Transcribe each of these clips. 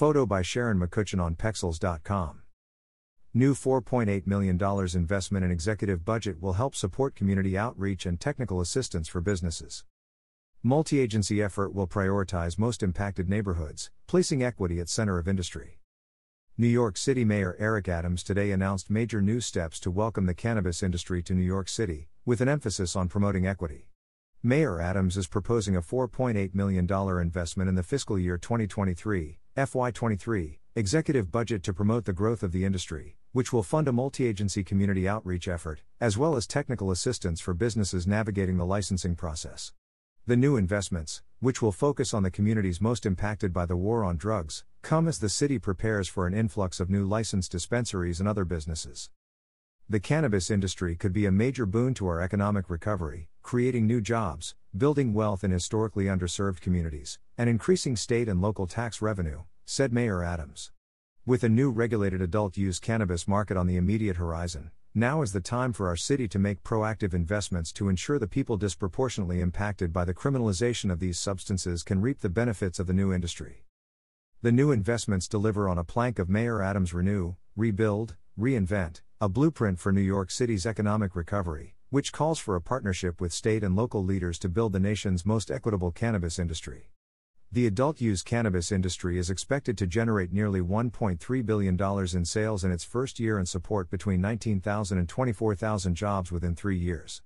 Photo by Sharon McCutcheon on Pexels.com. New $4.8 million investment in executive budget will help support community outreach and technical assistance for businesses. Multi agency effort will prioritize most impacted neighborhoods, placing equity at center of industry. New York City Mayor Eric Adams today announced major new steps to welcome the cannabis industry to New York City, with an emphasis on promoting equity. Mayor Adams is proposing a $4.8 million investment in the fiscal year 2023, FY23, executive budget to promote the growth of the industry, which will fund a multi agency community outreach effort, as well as technical assistance for businesses navigating the licensing process. The new investments, which will focus on the communities most impacted by the war on drugs, come as the city prepares for an influx of new licensed dispensaries and other businesses. The cannabis industry could be a major boon to our economic recovery, creating new jobs, building wealth in historically underserved communities, and increasing state and local tax revenue, said Mayor Adams. With a new regulated adult use cannabis market on the immediate horizon, now is the time for our city to make proactive investments to ensure the people disproportionately impacted by the criminalization of these substances can reap the benefits of the new industry. The new investments deliver on a plank of Mayor Adams' Renew, Rebuild, Reinvent, a blueprint for New York City's economic recovery, which calls for a partnership with state and local leaders to build the nation's most equitable cannabis industry. The adult use cannabis industry is expected to generate nearly $1.3 billion in sales in its first year and support between 19,000 and 24,000 jobs within three years.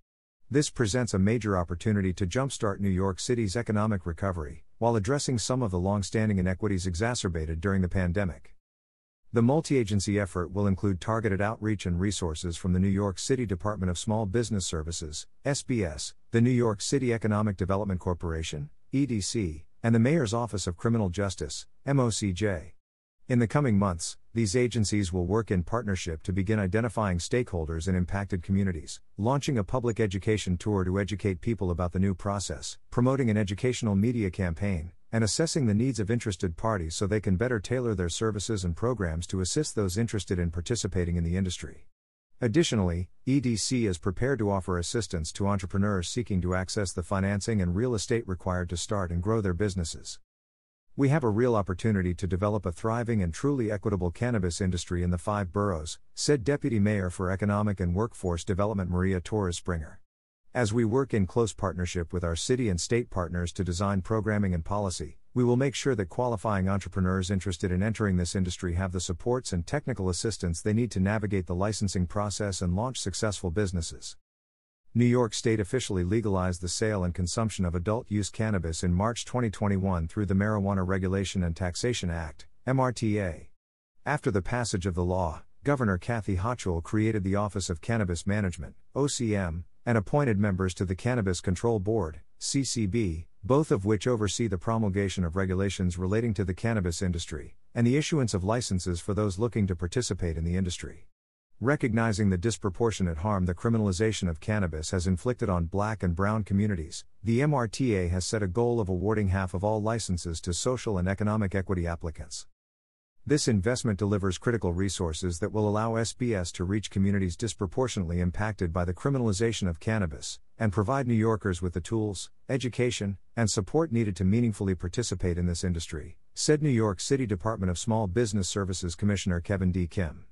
This presents a major opportunity to jumpstart New York City's economic recovery, while addressing some of the long standing inequities exacerbated during the pandemic. The multi agency effort will include targeted outreach and resources from the New York City Department of Small Business Services, SBS, the New York City Economic Development Corporation, EDC, and the Mayor's Office of Criminal Justice, MOCJ. In the coming months, these agencies will work in partnership to begin identifying stakeholders in impacted communities, launching a public education tour to educate people about the new process, promoting an educational media campaign, and assessing the needs of interested parties so they can better tailor their services and programs to assist those interested in participating in the industry. Additionally, EDC is prepared to offer assistance to entrepreneurs seeking to access the financing and real estate required to start and grow their businesses. We have a real opportunity to develop a thriving and truly equitable cannabis industry in the five boroughs, said Deputy Mayor for Economic and Workforce Development Maria Torres Springer. As we work in close partnership with our city and state partners to design programming and policy, we will make sure that qualifying entrepreneurs interested in entering this industry have the supports and technical assistance they need to navigate the licensing process and launch successful businesses. New York State officially legalized the sale and consumption of adult use cannabis in March 2021 through the Marijuana Regulation and Taxation Act, MRTA. After the passage of the law, Governor Kathy Hochul created the Office of Cannabis Management, OCM, and appointed members to the Cannabis Control Board, CCB, both of which oversee the promulgation of regulations relating to the cannabis industry, and the issuance of licenses for those looking to participate in the industry. Recognizing the disproportionate harm the criminalization of cannabis has inflicted on black and brown communities, the MRTA has set a goal of awarding half of all licenses to social and economic equity applicants. This investment delivers critical resources that will allow SBS to reach communities disproportionately impacted by the criminalization of cannabis, and provide New Yorkers with the tools, education, and support needed to meaningfully participate in this industry, said New York City Department of Small Business Services Commissioner Kevin D. Kim.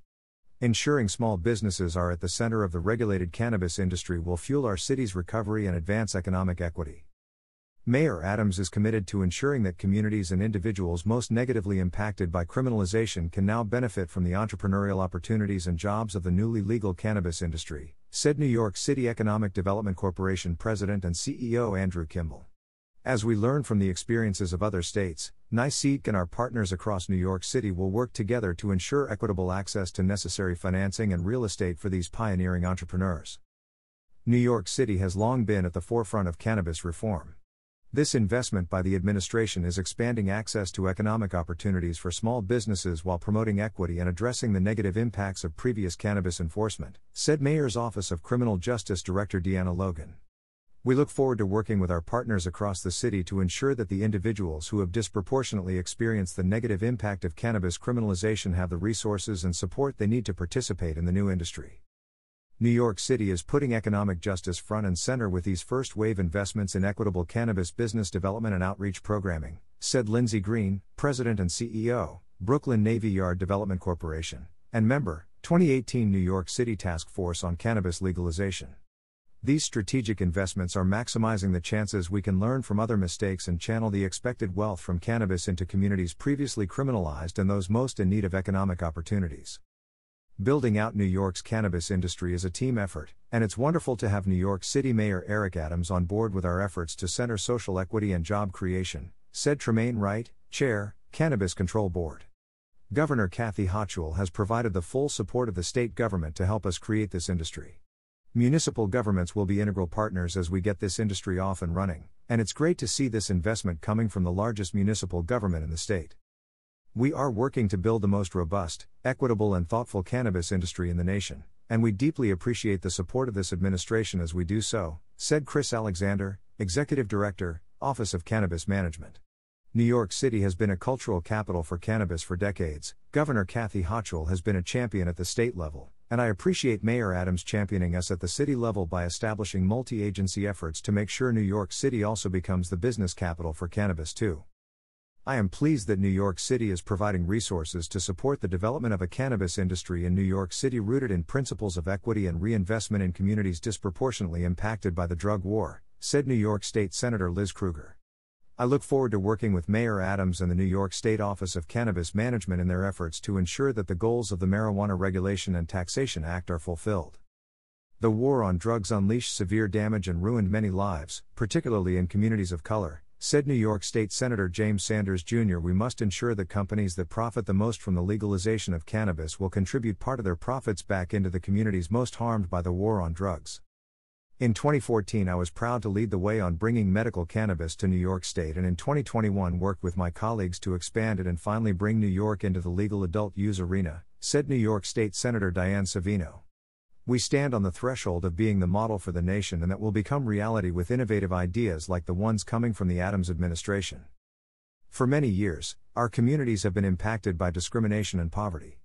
Ensuring small businesses are at the center of the regulated cannabis industry will fuel our city's recovery and advance economic equity. Mayor Adams is committed to ensuring that communities and individuals most negatively impacted by criminalization can now benefit from the entrepreneurial opportunities and jobs of the newly legal cannabis industry, said New York City Economic Development Corporation President and CEO Andrew Kimball. As we learn from the experiences of other states, NYCEDC and our partners across New York City will work together to ensure equitable access to necessary financing and real estate for these pioneering entrepreneurs. New York City has long been at the forefront of cannabis reform. This investment by the administration is expanding access to economic opportunities for small businesses while promoting equity and addressing the negative impacts of previous cannabis enforcement, said Mayor's Office of Criminal Justice Director Deanna Logan. We look forward to working with our partners across the city to ensure that the individuals who have disproportionately experienced the negative impact of cannabis criminalization have the resources and support they need to participate in the new industry. New York City is putting economic justice front and center with these first wave investments in equitable cannabis business development and outreach programming, said Lindsay Greene, President and CEO, Brooklyn Navy Yard Development Corporation, and member, 2018 New York City Task Force on Cannabis Legalization. These strategic investments are maximizing the chances we can learn from other mistakes and channel the expected wealth from cannabis into communities previously criminalized and those most in need of economic opportunities. Building out New York's cannabis industry is a team effort, and it's wonderful to have New York City Mayor Eric Adams on board with our efforts to center social equity and job creation, said Tremaine Wright, Chair, Cannabis Control Board. Governor Kathy Hochul has provided the full support of the state government to help us create this industry. Municipal governments will be integral partners as we get this industry off and running, and it's great to see this investment coming from the largest municipal government in the state. We are working to build the most robust, equitable, and thoughtful cannabis industry in the nation, and we deeply appreciate the support of this administration as we do so, said Chris Alexander, Executive Director, Office of Cannabis Management. New York City has been a cultural capital for cannabis for decades. Governor Kathy Hochul has been a champion at the state level, and I appreciate Mayor Adams championing us at the city level by establishing multi agency efforts to make sure New York City also becomes the business capital for cannabis, too. I am pleased that New York City is providing resources to support the development of a cannabis industry in New York City rooted in principles of equity and reinvestment in communities disproportionately impacted by the drug war, said New York State Senator Liz Krueger. I look forward to working with Mayor Adams and the New York State Office of Cannabis Management in their efforts to ensure that the goals of the Marijuana Regulation and Taxation Act are fulfilled. The war on drugs unleashed severe damage and ruined many lives, particularly in communities of color, said New York State Senator James Sanders Jr. We must ensure that companies that profit the most from the legalization of cannabis will contribute part of their profits back into the communities most harmed by the war on drugs. In 2014, I was proud to lead the way on bringing medical cannabis to New York State, and in 2021, worked with my colleagues to expand it and finally bring New York into the legal adult use arena, said New York State Senator Diane Savino. We stand on the threshold of being the model for the nation, and that will become reality with innovative ideas like the ones coming from the Adams administration. For many years, our communities have been impacted by discrimination and poverty.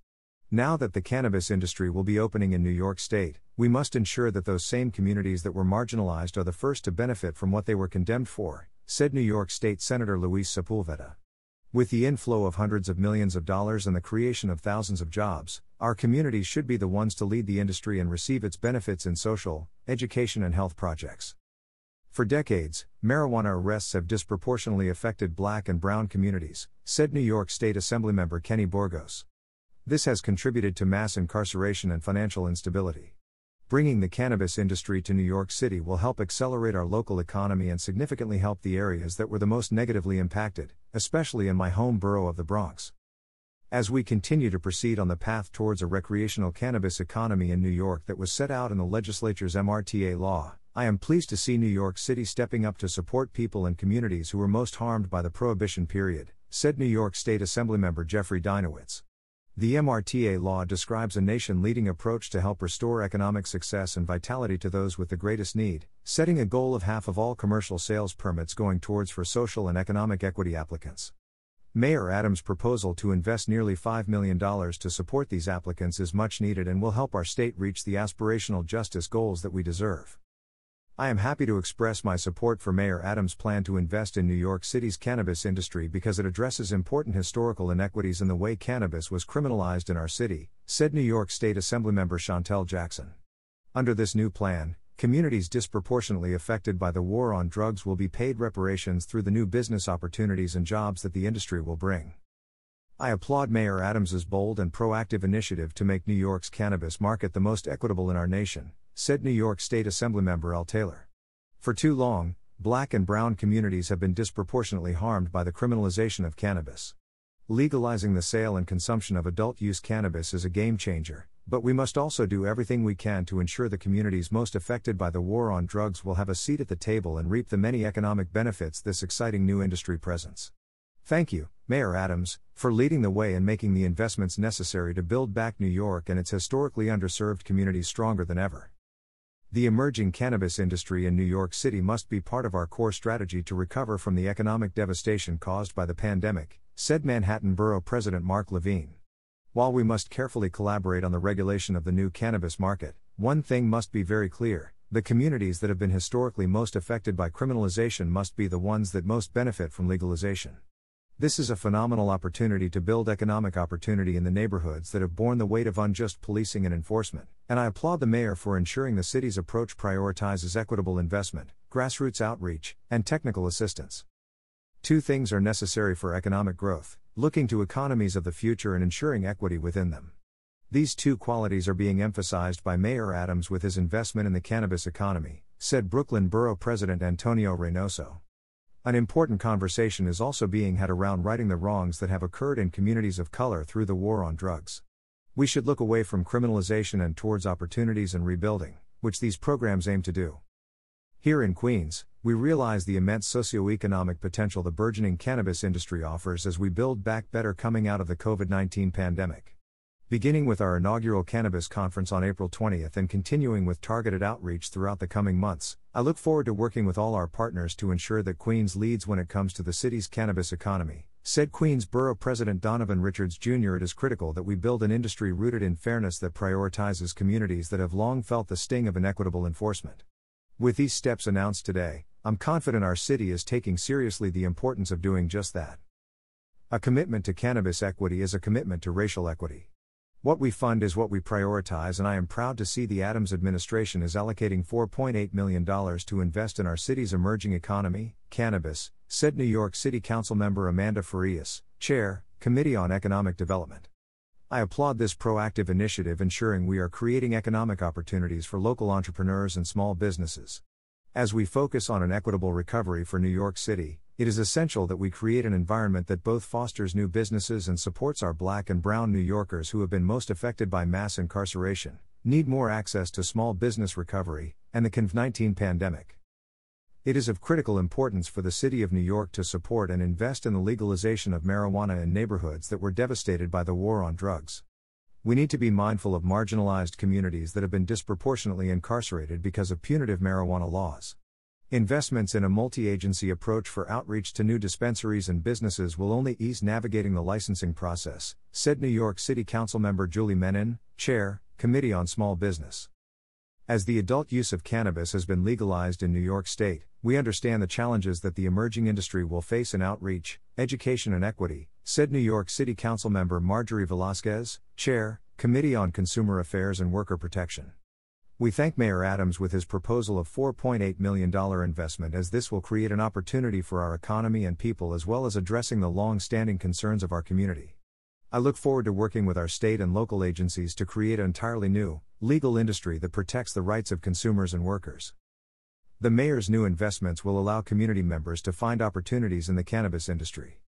Now that the cannabis industry will be opening in New York State, we must ensure that those same communities that were marginalized are the first to benefit from what they were condemned for, said New York State Senator Luis Sepulveda. With the inflow of hundreds of millions of dollars and the creation of thousands of jobs, our communities should be the ones to lead the industry and receive its benefits in social, education, and health projects. For decades, marijuana arrests have disproportionately affected black and brown communities, said New York State Assemblymember Kenny Burgos. This has contributed to mass incarceration and financial instability. Bringing the cannabis industry to New York City will help accelerate our local economy and significantly help the areas that were the most negatively impacted, especially in my home borough of the Bronx. As we continue to proceed on the path towards a recreational cannabis economy in New York that was set out in the legislature's MRTA law, I am pleased to see New York City stepping up to support people and communities who were most harmed by the Prohibition period, said New York State Assemblymember Jeffrey Dinowitz. The MRTA law describes a nation leading approach to help restore economic success and vitality to those with the greatest need, setting a goal of half of all commercial sales permits going towards for social and economic equity applicants. Mayor Adams' proposal to invest nearly $5 million to support these applicants is much needed and will help our state reach the aspirational justice goals that we deserve. I am happy to express my support for Mayor Adams' plan to invest in New York City's cannabis industry because it addresses important historical inequities in the way cannabis was criminalized in our city, said New York State Assemblymember Chantel Jackson. Under this new plan, communities disproportionately affected by the war on drugs will be paid reparations through the new business opportunities and jobs that the industry will bring. I applaud Mayor Adams's bold and proactive initiative to make New York's cannabis market the most equitable in our nation, said New York State Assemblymember Al Taylor. For too long, black and brown communities have been disproportionately harmed by the criminalization of cannabis. Legalizing the sale and consumption of adult use cannabis is a game changer, but we must also do everything we can to ensure the communities most affected by the war on drugs will have a seat at the table and reap the many economic benefits this exciting new industry presents. Thank you, Mayor Adams, for leading the way and making the investments necessary to build back New York and its historically underserved communities stronger than ever. The emerging cannabis industry in New York City must be part of our core strategy to recover from the economic devastation caused by the pandemic, said Manhattan Borough President Mark Levine. While we must carefully collaborate on the regulation of the new cannabis market, one thing must be very clear the communities that have been historically most affected by criminalization must be the ones that most benefit from legalization. This is a phenomenal opportunity to build economic opportunity in the neighborhoods that have borne the weight of unjust policing and enforcement, and I applaud the mayor for ensuring the city's approach prioritizes equitable investment, grassroots outreach, and technical assistance. Two things are necessary for economic growth looking to economies of the future and ensuring equity within them. These two qualities are being emphasized by Mayor Adams with his investment in the cannabis economy, said Brooklyn Borough President Antonio Reynoso. An important conversation is also being had around righting the wrongs that have occurred in communities of color through the war on drugs. We should look away from criminalization and towards opportunities and rebuilding, which these programs aim to do. Here in Queens, we realize the immense socioeconomic potential the burgeoning cannabis industry offers as we build back better coming out of the COVID 19 pandemic. Beginning with our inaugural cannabis conference on April 20th and continuing with targeted outreach throughout the coming months, I look forward to working with all our partners to ensure that Queens leads when it comes to the city's cannabis economy. Said Queens Borough President Donovan Richards Jr. It is critical that we build an industry rooted in fairness that prioritizes communities that have long felt the sting of inequitable enforcement. With these steps announced today, I'm confident our city is taking seriously the importance of doing just that. A commitment to cannabis equity is a commitment to racial equity. What we fund is what we prioritize, and I am proud to see the Adams administration is allocating $4.8 million to invest in our city's emerging economy, cannabis, said New York City Council member Amanda Farias, Chair, Committee on Economic Development. I applaud this proactive initiative ensuring we are creating economic opportunities for local entrepreneurs and small businesses. As we focus on an equitable recovery for New York City, it is essential that we create an environment that both fosters new businesses and supports our black and brown New Yorkers who have been most affected by mass incarceration, need more access to small business recovery, and the COVID 19 pandemic. It is of critical importance for the City of New York to support and invest in the legalization of marijuana in neighborhoods that were devastated by the war on drugs. We need to be mindful of marginalized communities that have been disproportionately incarcerated because of punitive marijuana laws. Investments in a multi agency approach for outreach to new dispensaries and businesses will only ease navigating the licensing process, said New York City Council member Julie Menin, Chair, Committee on Small Business. As the adult use of cannabis has been legalized in New York State, we understand the challenges that the emerging industry will face in outreach, education, and equity, said New York City Council member Marjorie Velázquez, Chair, Committee on Consumer Affairs and Worker Protection. We thank Mayor Adams with his proposal of $4.8 million investment as this will create an opportunity for our economy and people as well as addressing the long standing concerns of our community. I look forward to working with our state and local agencies to create an entirely new, legal industry that protects the rights of consumers and workers. The mayor's new investments will allow community members to find opportunities in the cannabis industry.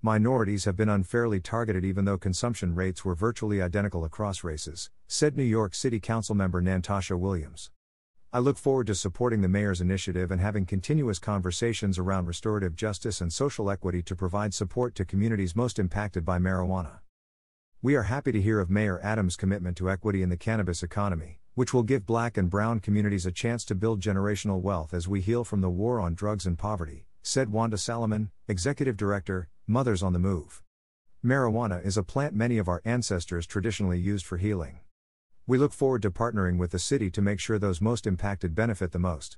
Minorities have been unfairly targeted even though consumption rates were virtually identical across races, said New York City Councilmember Nantasha Williams. I look forward to supporting the mayor's initiative and having continuous conversations around restorative justice and social equity to provide support to communities most impacted by marijuana. We are happy to hear of Mayor Adams' commitment to equity in the cannabis economy, which will give black and brown communities a chance to build generational wealth as we heal from the war on drugs and poverty, said Wanda Salaman, Executive Director, Mothers on the Move. Marijuana is a plant many of our ancestors traditionally used for healing. We look forward to partnering with the city to make sure those most impacted benefit the most.